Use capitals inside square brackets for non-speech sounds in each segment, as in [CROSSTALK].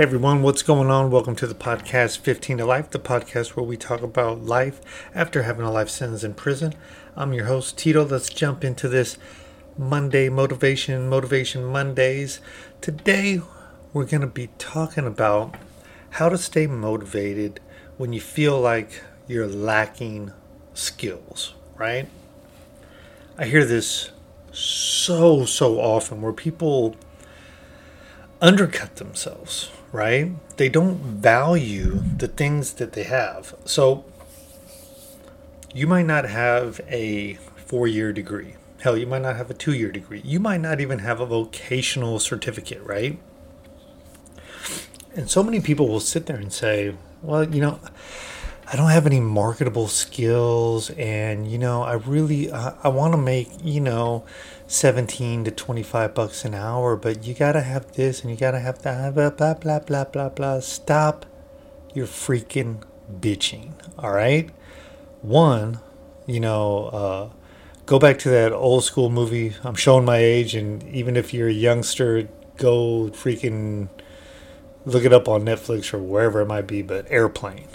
Hey everyone, what's going on? Welcome to the podcast 15 to Life, the podcast where we talk about life after having a life sentence in prison. I'm your host, Tito. Let's jump into this Monday Motivation, Motivation Mondays. Today, we're going to be talking about how to stay motivated when you feel like you're lacking skills, right? I hear this so, so often where people undercut themselves right? They don't value the things that they have. So you might not have a four year degree. Hell, you might not have a two year degree. You might not even have a vocational certificate, right? And so many people will sit there and say, well, you know, I don't have any marketable skills, and you know, I really uh, I want to make you know, seventeen to twenty five bucks an hour, but you gotta have this and you gotta have that, blah blah blah blah blah blah. Stop your freaking bitching, all right? One, you know, uh, go back to that old school movie. I'm showing my age, and even if you're a youngster, go freaking look it up on Netflix or wherever it might be. But Airplane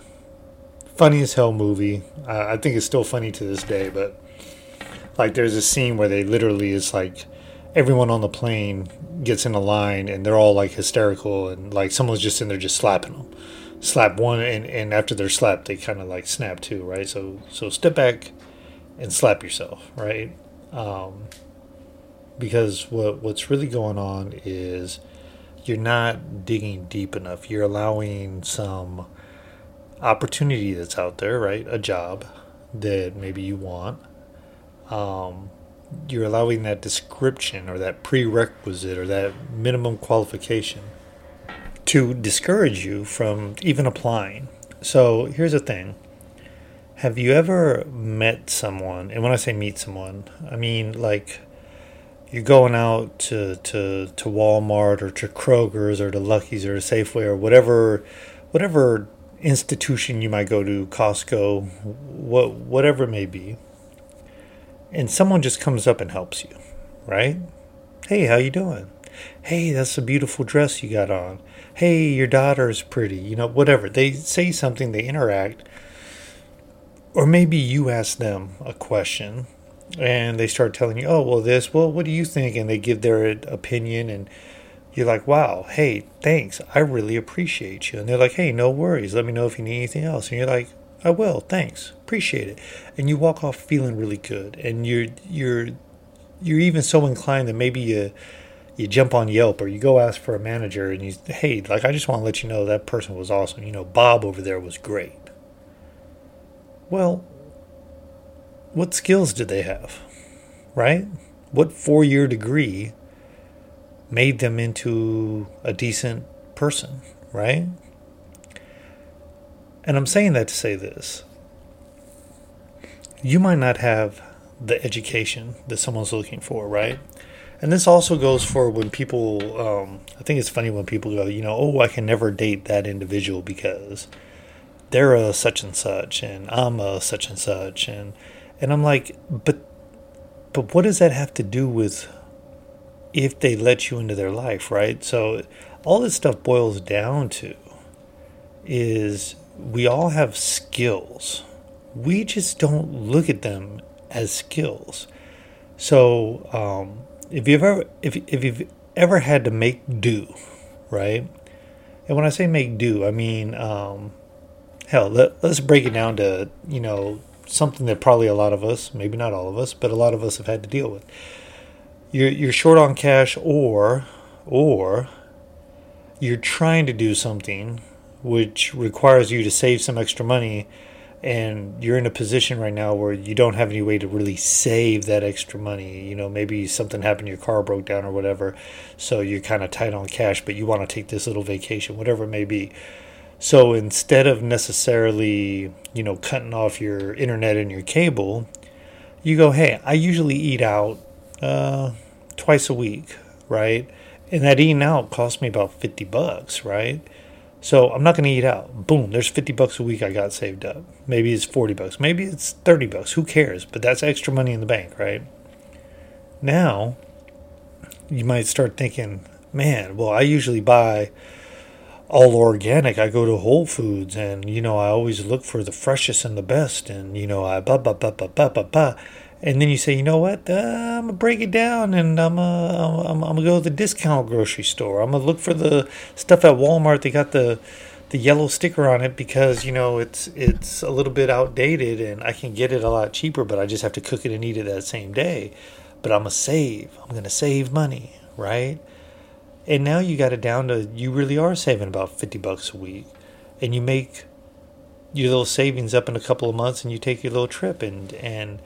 funny as hell movie. Uh, I think it's still funny to this day, but like there's a scene where they literally is like everyone on the plane gets in a line and they're all like hysterical and like someone's just in there just slapping them. Slap one and, and after they're slapped they kind of like snap to right? So so step back and slap yourself right? Um, because what what's really going on is you're not digging deep enough. You're allowing some opportunity that's out there, right? A job that maybe you want. Um, you're allowing that description or that prerequisite or that minimum qualification to discourage you from even applying. So here's the thing. Have you ever met someone, and when I say meet someone, I mean like you're going out to, to, to Walmart or to Kroger's or to Lucky's or to Safeway or whatever whatever institution you might go to, Costco, what whatever it may be, and someone just comes up and helps you, right? Hey, how you doing? Hey, that's a beautiful dress you got on. Hey, your daughter is pretty. You know, whatever. They say something, they interact. Or maybe you ask them a question and they start telling you, oh, well, this, well, what do you think? And they give their opinion and you're like, wow, hey, thanks. I really appreciate you. And they're like, hey, no worries. Let me know if you need anything else. And you're like, I will, thanks. Appreciate it. And you walk off feeling really good. And you're you're you're even so inclined that maybe you you jump on Yelp or you go ask for a manager and you hey, like I just want to let you know that person was awesome. You know, Bob over there was great. Well, what skills did they have? Right? What four year degree made them into a decent person, right? And I'm saying that to say this. You might not have the education that someone's looking for, right? And this also goes for when people, um, I think it's funny when people go, you know, oh, I can never date that individual because they're a such and such and I'm a such and such. And, and I'm like, but, but what does that have to do with if they let you into their life, right? So all this stuff boils down to is we all have skills. We just don't look at them as skills. So um, if you've ever if if you've ever had to make do, right? And when I say make do, I mean um, hell. Let, let's break it down to you know something that probably a lot of us, maybe not all of us, but a lot of us have had to deal with you're you're short on cash or or you're trying to do something which requires you to save some extra money and you're in a position right now where you don't have any way to really save that extra money. You know maybe something happened your car broke down or whatever so you're kind of tight on cash but you want to take this little vacation whatever it may be. So instead of necessarily, you know, cutting off your internet and your cable, you go, hey, I usually eat out uh, twice a week, right? And that eating out cost me about 50 bucks, right? So I'm not going to eat out. Boom, there's 50 bucks a week I got saved up. Maybe it's 40 bucks. Maybe it's 30 bucks. Who cares? But that's extra money in the bank, right? Now, you might start thinking, man, well, I usually buy all organic. I go to Whole Foods and, you know, I always look for the freshest and the best. And, you know, I blah, blah, blah, blah, blah, blah. And then you say, you know what? Uh, I'm to break it down and I'm to I'm, I'm gonna go to the discount grocery store. I'm to look for the stuff at Walmart. They got the the yellow sticker on it because you know it's it's a little bit outdated and I can get it a lot cheaper, but I just have to cook it and eat it that same day. But I'm gonna save. I'm gonna save money, right? And now you got it down to you really are saving about 50 bucks a week. And you make your little savings up in a couple of months and you take your little trip and and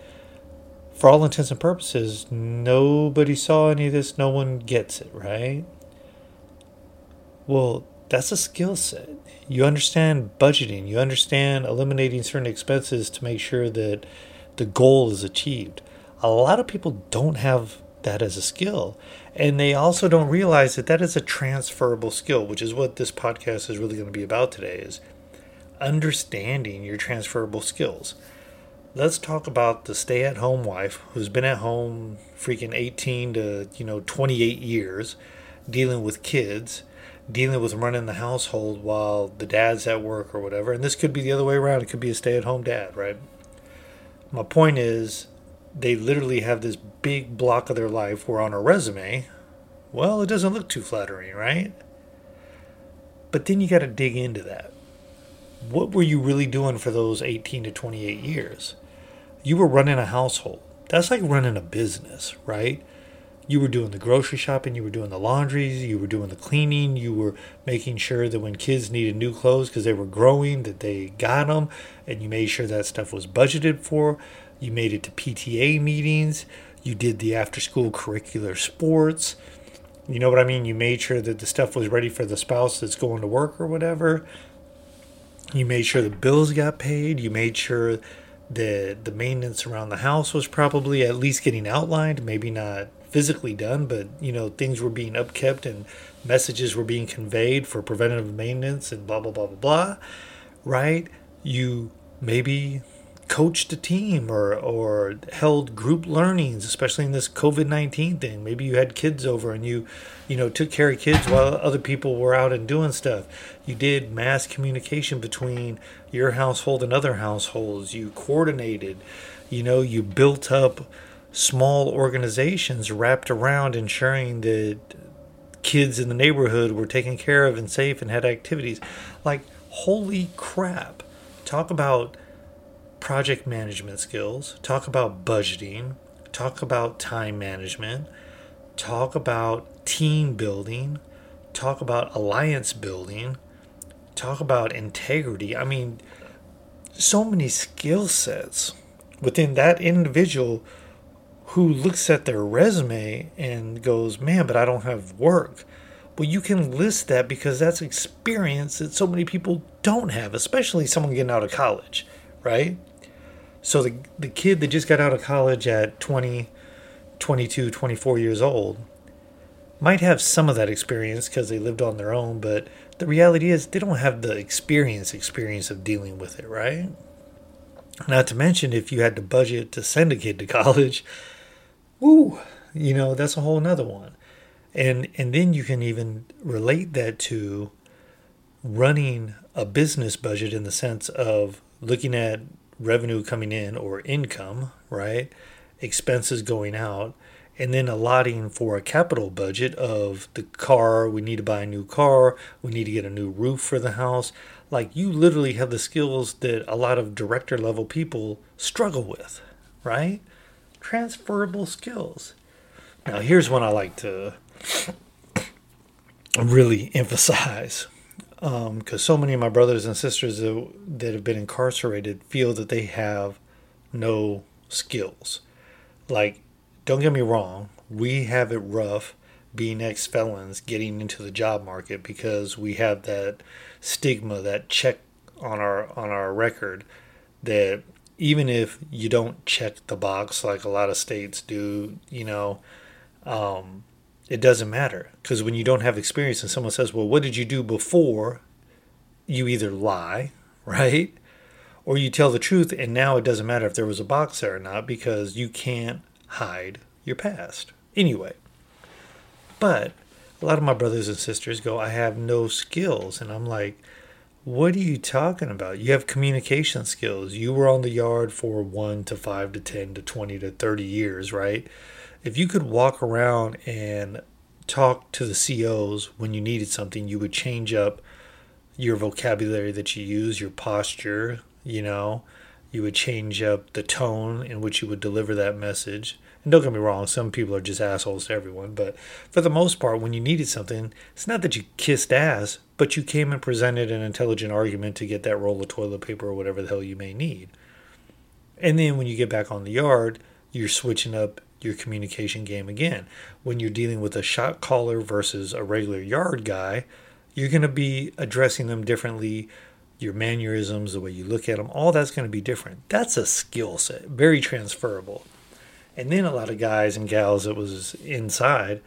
for all intents and purposes, nobody saw any of this, no one gets it, right? Well, that's a skill set. You understand budgeting, you understand eliminating certain expenses to make sure that the goal is achieved. A lot of people don't have that as a skill. And they also don't realize that that is a transferable skill, which is what this podcast is really going to be about today is understanding your transferable skills. Let's talk about the stay-at-home wife who's been at home freaking 18 to, you know, 28 years dealing with kids, dealing with running the household while the dad's at work or whatever. And this could be the other way around. It could be a stay-at-home dad, right? My point is they literally have this big block of their life where on a resume, well, it doesn't look too flattering, right? But then you got to dig into that. What were you really doing for those 18 to 28 years? You were running a household. That's like running a business, right? You were doing the grocery shopping, you were doing the laundries, you were doing the cleaning, you were making sure that when kids needed new clothes because they were growing, that they got them, and you made sure that stuff was budgeted for. You made it to PTA meetings. You did the after school curricular sports. You know what I mean? You made sure that the stuff was ready for the spouse that's going to work or whatever. You made sure the bills got paid. You made sure that the maintenance around the house was probably at least getting outlined, maybe not physically done, but you know, things were being upkept and messages were being conveyed for preventative maintenance and blah blah blah blah blah. Right? You maybe coached a team or or held group learnings, especially in this COVID nineteen thing. Maybe you had kids over and you, you know, took care of kids while other people were out and doing stuff. You did mass communication between your household and other households. You coordinated. You know, you built up small organizations wrapped around ensuring that kids in the neighborhood were taken care of and safe and had activities. Like, holy crap. Talk about project management skills, talk about budgeting, talk about time management, talk about team building, talk about alliance building, talk about integrity. I mean, so many skill sets within that individual who looks at their resume and goes, Man, but I don't have work. Well, you can list that because that's experience that so many people don't have, especially someone getting out of college, right? So the the kid that just got out of college at 20, 22, 24 years old might have some of that experience because they lived on their own, but the reality is they don't have the experience experience of dealing with it, right? Not to mention if you had to budget to send a kid to [LAUGHS] college, woo, you know, that's a whole nother one. And and then you can even relate that to running a business budget in the sense of looking at revenue coming in or income, right? Expenses going out, and then allotting for a capital budget of the car. We need to buy a new car. We need to get a new roof for the house. Like you literally have the skills that a lot of director level people struggle with, right? Transferable skills. Now, here's one I like to [COUGHS] really emphasize because um, so many of my brothers and sisters that, have been incarcerated feel that they have no skills. Like, don't get me wrong, we have it rough being ex felons getting into the job market because we have that stigma, that check on our on our record that even if you don't check the box like a lot of states do, you know, um, it doesn't matter because when you don't have experience and someone says, "Well, what did you do before?" you either lie, [LAUGHS] right? Or you tell the truth and now it doesn't matter if there was a box there or not because you can't hide your past. Anyway, but a lot of my brothers and sisters go, I have no skills. And I'm like, what are you talking about? You have communication skills. You were on the yard for one to five to 10 to 20 to 30 years, right? If you could walk around and talk to the COs when you needed something, you would change up your vocabulary that you use, your posture, you know, you would change up the tone in which you would deliver that message. And don't get me wrong, some people are just assholes to everyone, but for the most part, when you needed something, it's not that you kissed ass, but you came and presented an intelligent argument to get that roll of toilet paper or whatever the hell you may need. And then when you get back on the yard, you're switching up your communication game again. When you're dealing with a shot caller versus a regular yard guy, you're going to be addressing them differently. Your mannerisms, the way you look at them, all that's going to be different. That's a skill set, very transferable. And then a lot of guys and gals that was inside,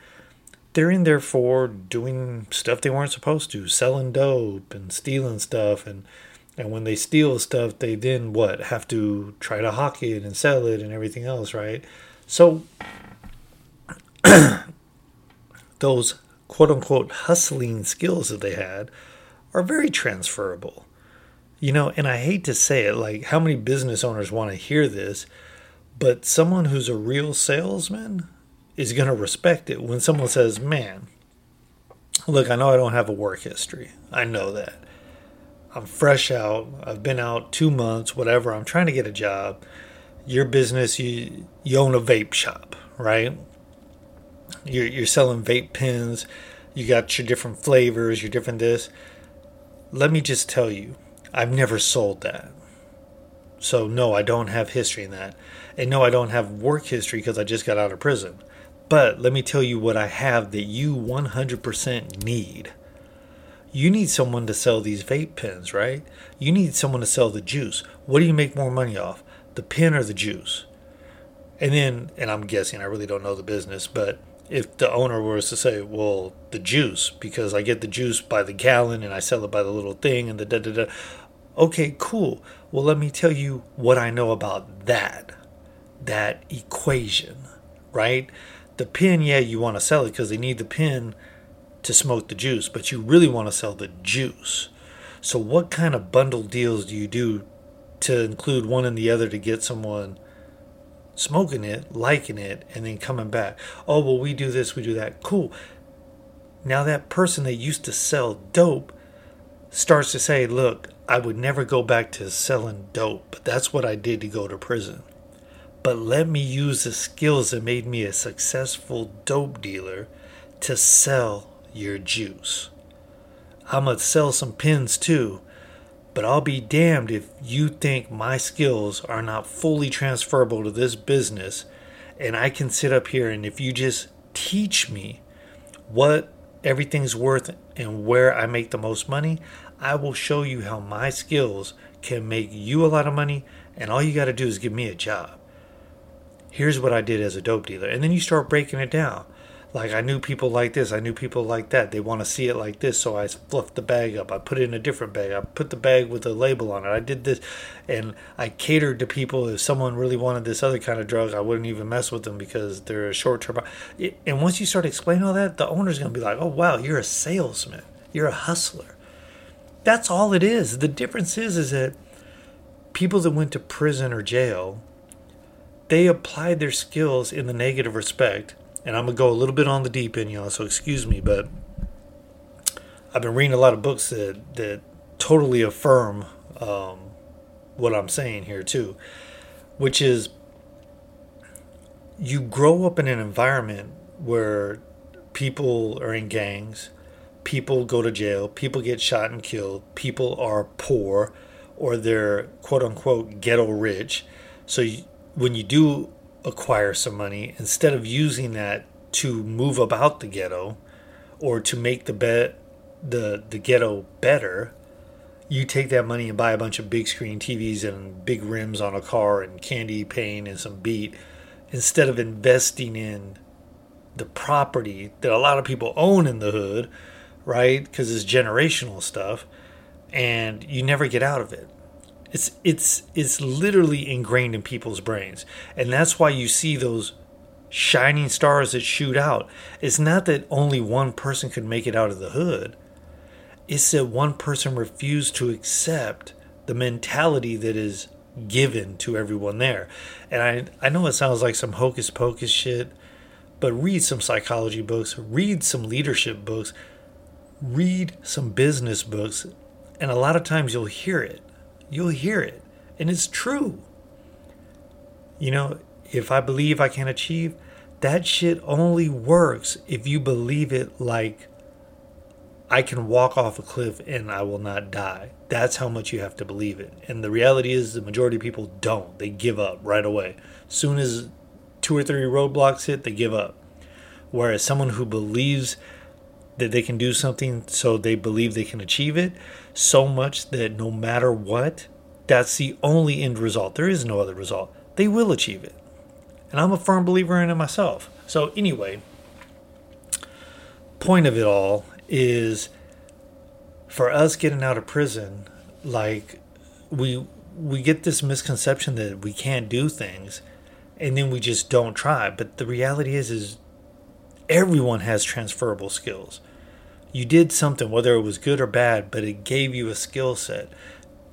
they're in there for doing stuff they weren't supposed to, selling dope and stealing stuff and and when they steal stuff, they then what have to try to hawk it and sell it and everything else, right? So [CLEARS THROAT] those quote unquote hustling skills that they had are very transferable. You know, and I hate to say it, like how many business owners want to hear this, but someone who's a real salesman is going to respect it when someone says, Man, look, I know I don't have a work history. I know that. I'm fresh out. I've been out two months, whatever. I'm trying to get a job. Your business, you, you own a vape shop, right? You're, you're selling vape pens. You got your different flavors, your different this. Let me just tell you, I've never sold that. So, no, I don't have history in that. And no, I don't have work history because I just got out of prison. But let me tell you what I have that you 100% need. You need someone to sell these vape pens, right? You need someone to sell the juice. What do you make more money off? The pen or the juice? And then, and I'm guessing, I really don't know the business, but if the owner was to say, well, the juice, because I get the juice by the gallon and I sell it by the little thing and the da da da. Okay, cool. Well, let me tell you what I know about that that equation, right? The pin, yeah, you want to sell it because they need the pin to smoke the juice, but you really want to sell the juice. So, what kind of bundle deals do you do to include one and the other to get someone smoking it, liking it, and then coming back? Oh, well, we do this, we do that. Cool. Now, that person that used to sell dope starts to say, Look, I would never go back to selling dope, but that's what I did to go to prison but let me use the skills that made me a successful dope dealer to sell your juice. I'm going to sell some pins too, but I'll be damned if you think my skills are not fully transferable to this business and I can sit up here and if you just teach me what everything's worth and where I make the most money, I will show you how my skills can make you a lot of money and all you got to do is give me a job here's what I did as a dope dealer. And then you start breaking it down. Like I knew people like this, I knew people like that. They want to see it like this, so I fluffed the bag up. I put it in a different bag. I put the bag with a label on it. I did this, and I catered to people. If someone really wanted this other kind of drug, I wouldn't even mess with them because they're a short term. And once you start explaining all that, the owner's gonna be like, "Oh wow, you're a salesman. You're a hustler." That's all it is. The difference is, is that people that went to prison or jail they applied their skills in the negative respect. And I'm going to go a little bit on the deep end, y'all, so excuse me, but I've been reading a lot of books that, that totally affirm um, what I'm saying here, too, which is you grow up in an environment where people are in gangs, people go to jail, people get shot and killed, people are poor or they're quote unquote ghetto rich. So you, when you do acquire some money, instead of using that to move about the ghetto or to make the be- the the ghetto better, you take that money and buy a bunch of big screen TVs and big rims on a car and candy paint and some beat instead of investing in the property that a lot of people own in the hood, right? Because it's generational stuff, and you never get out of it. It's it's it's literally ingrained in people's brains, and that's why you see those shining stars that shoot out. It's not that only one person could make it out of the hood. It's that one person refused to accept the mentality that is given to everyone there. And I I know it sounds like some hocus pocus shit, but read some psychology books, read some leadership books, read some business books, and a lot of times you'll hear it. You'll hear it, and it's true. You know, if I believe I can achieve, that shit only works if you believe it like I can walk off a cliff and I will not die. That's how much you have to believe it. And the reality is, the majority of people don't. They give up right away. Soon as two or three roadblocks hit, they give up. Whereas someone who believes that they can do something, so they believe they can achieve it so much that no matter what, that's the only end result. There is no other result. They will achieve it. And I'm a firm believer in it myself. So, anyway, point of it all is for us getting out of prison, like we we get this misconception that we can't do things and then we just don't try. But the reality is is everyone has transferable skills. You did something, whether it was good or bad, but it gave you a skill set.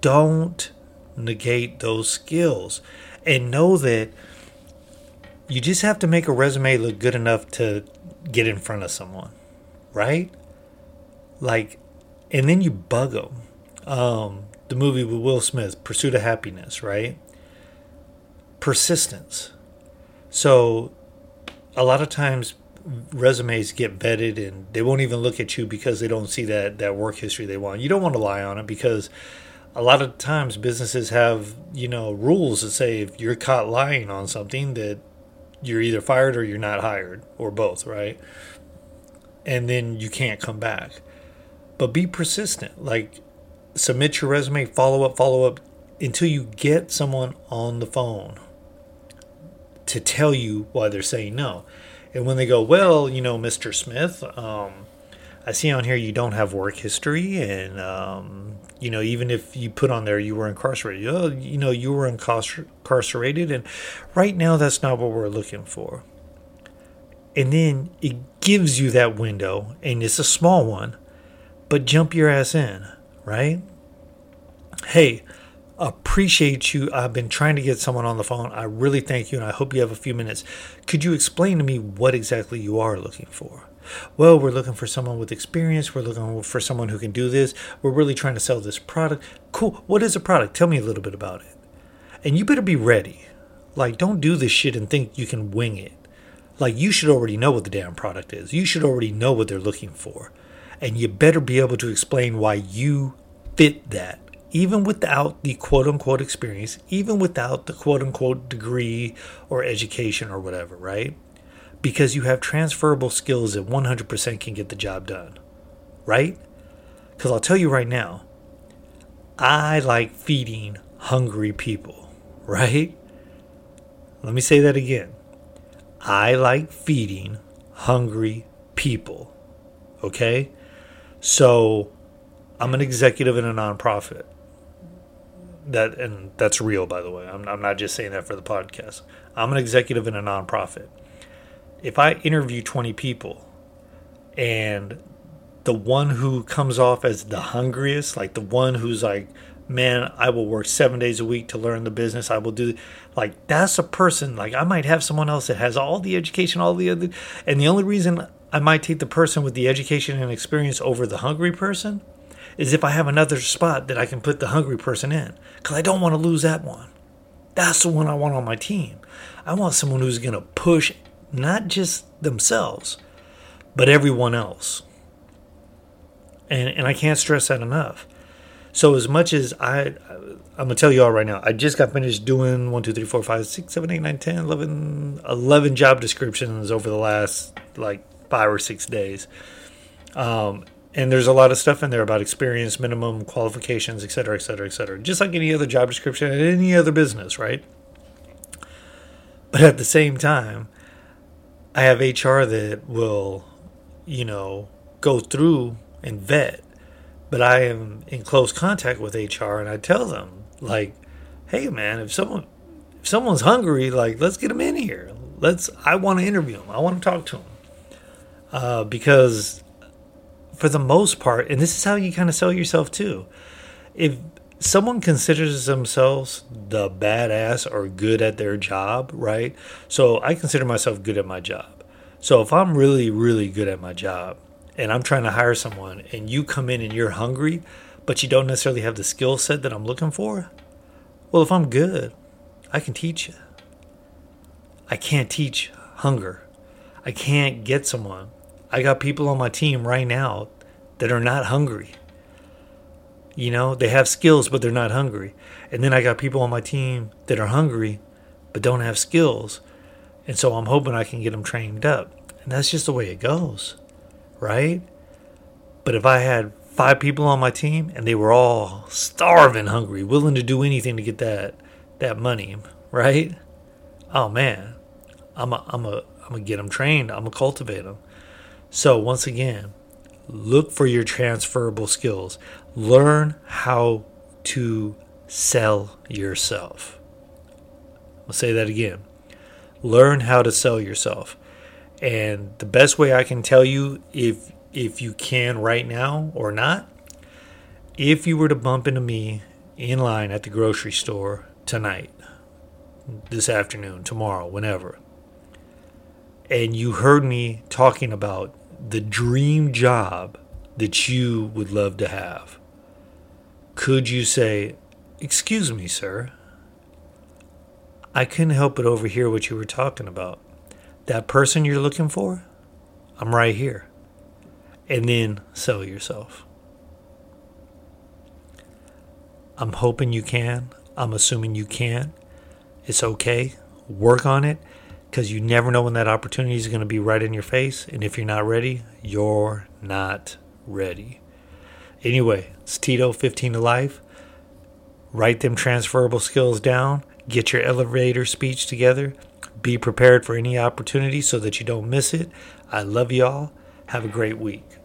Don't negate those skills and know that you just have to make a resume look good enough to get in front of someone, right? Like, and then you bug them. Um, the movie with Will Smith, Pursuit of Happiness, right? Persistence. So, a lot of times resumes get vetted and they won't even look at you because they don't see that that work history they want. You don't want to lie on it because a lot of times businesses have, you know, rules that say if you're caught lying on something that you're either fired or you're not hired or both, right? And then you can't come back. But be persistent. Like submit your resume, follow up, follow up until you get someone on the phone to tell you why they're saying no. And when they go, well, you know, Mr. Smith, um, I see on here you don't have work history, and um, you know, even if you put on there you were incarcerated, oh, you know, you were incarcerated, and right now that's not what we're looking for. And then it gives you that window, and it's a small one, but jump your ass in, right? Hey, appreciate you. I've been trying to get someone on the phone. I really thank you, and I hope you have a few minutes. Could you explain to me what exactly you are looking for? Well, we're looking for someone with experience. We're looking for someone who can do this. We're really trying to sell this product. Cool. What is a product? Tell me a little bit about it. And you better be ready. Like, don't do this shit and think you can wing it. Like, you should already know what the damn product is. You should already know what they're looking for. And you better be able to explain why you fit that even without the quote unquote experience, even without the quote unquote degree or education or whatever, right? Because you have transferable skills that 100% can get the job done, right? Because I'll tell you right now, I like feeding hungry people, [LAUGHS] right? Let me say that again. I like feeding hungry people, okay? So I'm an executive in a nonprofit that and that's real by the way. I'm, I'm not just saying that for the podcast. I'm an executive in a nonprofit. If i interview 20 people and the one who comes off as the hungriest like the one who's like man i will work seven days a week to learn the business. I will do like that's a person like i might have someone else that has all the education all the other and the only reason i might take the person with the education and experience over the hungry person is if I have another spot that I can put the hungry person in. Because I don't want to lose that one. That's the one I want on my team. I want someone who's going to push not just themselves, but everyone else. And, and I can't stress that enough. So as much as I, I'm gonna tell you all right now, I just got finished doing one, two, three, four, five, six, seven, eight, nine, 10, 11, 11 job descriptions over the last like five or six days. Um, and there's a lot of stuff in there about experience, minimum qualifications, et cetera, et cetera, et cetera. Just like any other job description in any other business, right? But at the same time, I have HR that will, you know, go through and vet. But I am in close contact with HR, and I tell them like, "Hey, man, if someone if someone's hungry, like, let's get them in here. Let's. I want to interview them. I want to talk to them uh, because." For the most part, and this is how you kind of sell yourself too. If someone considers themselves the badass or good at their job, right? So I consider myself good at my job. So if I'm really, really good at my job and I'm trying to hire someone and you come in and you're hungry, but you don't necessarily have the skill set that I'm looking for, well, if I'm good, I can teach you. I can't teach hunger. I can't get someone. I got people on my team right now that are not hungry. You know, they have skills, but they're not hungry. And then I got people on my team that are hungry, but don't have skills. And so I'm hoping I can get them trained up. And that's just the way it goes, right? But if I had five people on my team and they were all starving hungry, willing to do anything to get that that money, right? Oh man, I'm a, I'm a, I'm gonna get them trained. I'm gonna cultivate them. So once again, look for your transferable skills. Learn how to sell yourself. I'll say that again. Learn how to sell yourself. And the best way I can tell you if if you can right now or not, if you were to bump into me in line at the grocery store tonight, this afternoon, tomorrow, whenever, and you heard me talking about the dream job that you would love to have, could you say, Excuse me, sir? I couldn't help but overhear what you were talking about. That person you're looking for? I'm right here. And then sell yourself. I'm hoping you can. I'm assuming you can. It's okay. Work on it because you never know when that opportunity is going to be right in your face. And if you're not ready, you're not ready. Anyway, it's Tito 15 to life. Write them transferable skills down. Get your elevator speech together. Be prepared for any opportunity so that you don't miss it. I love y'all. Have a great week.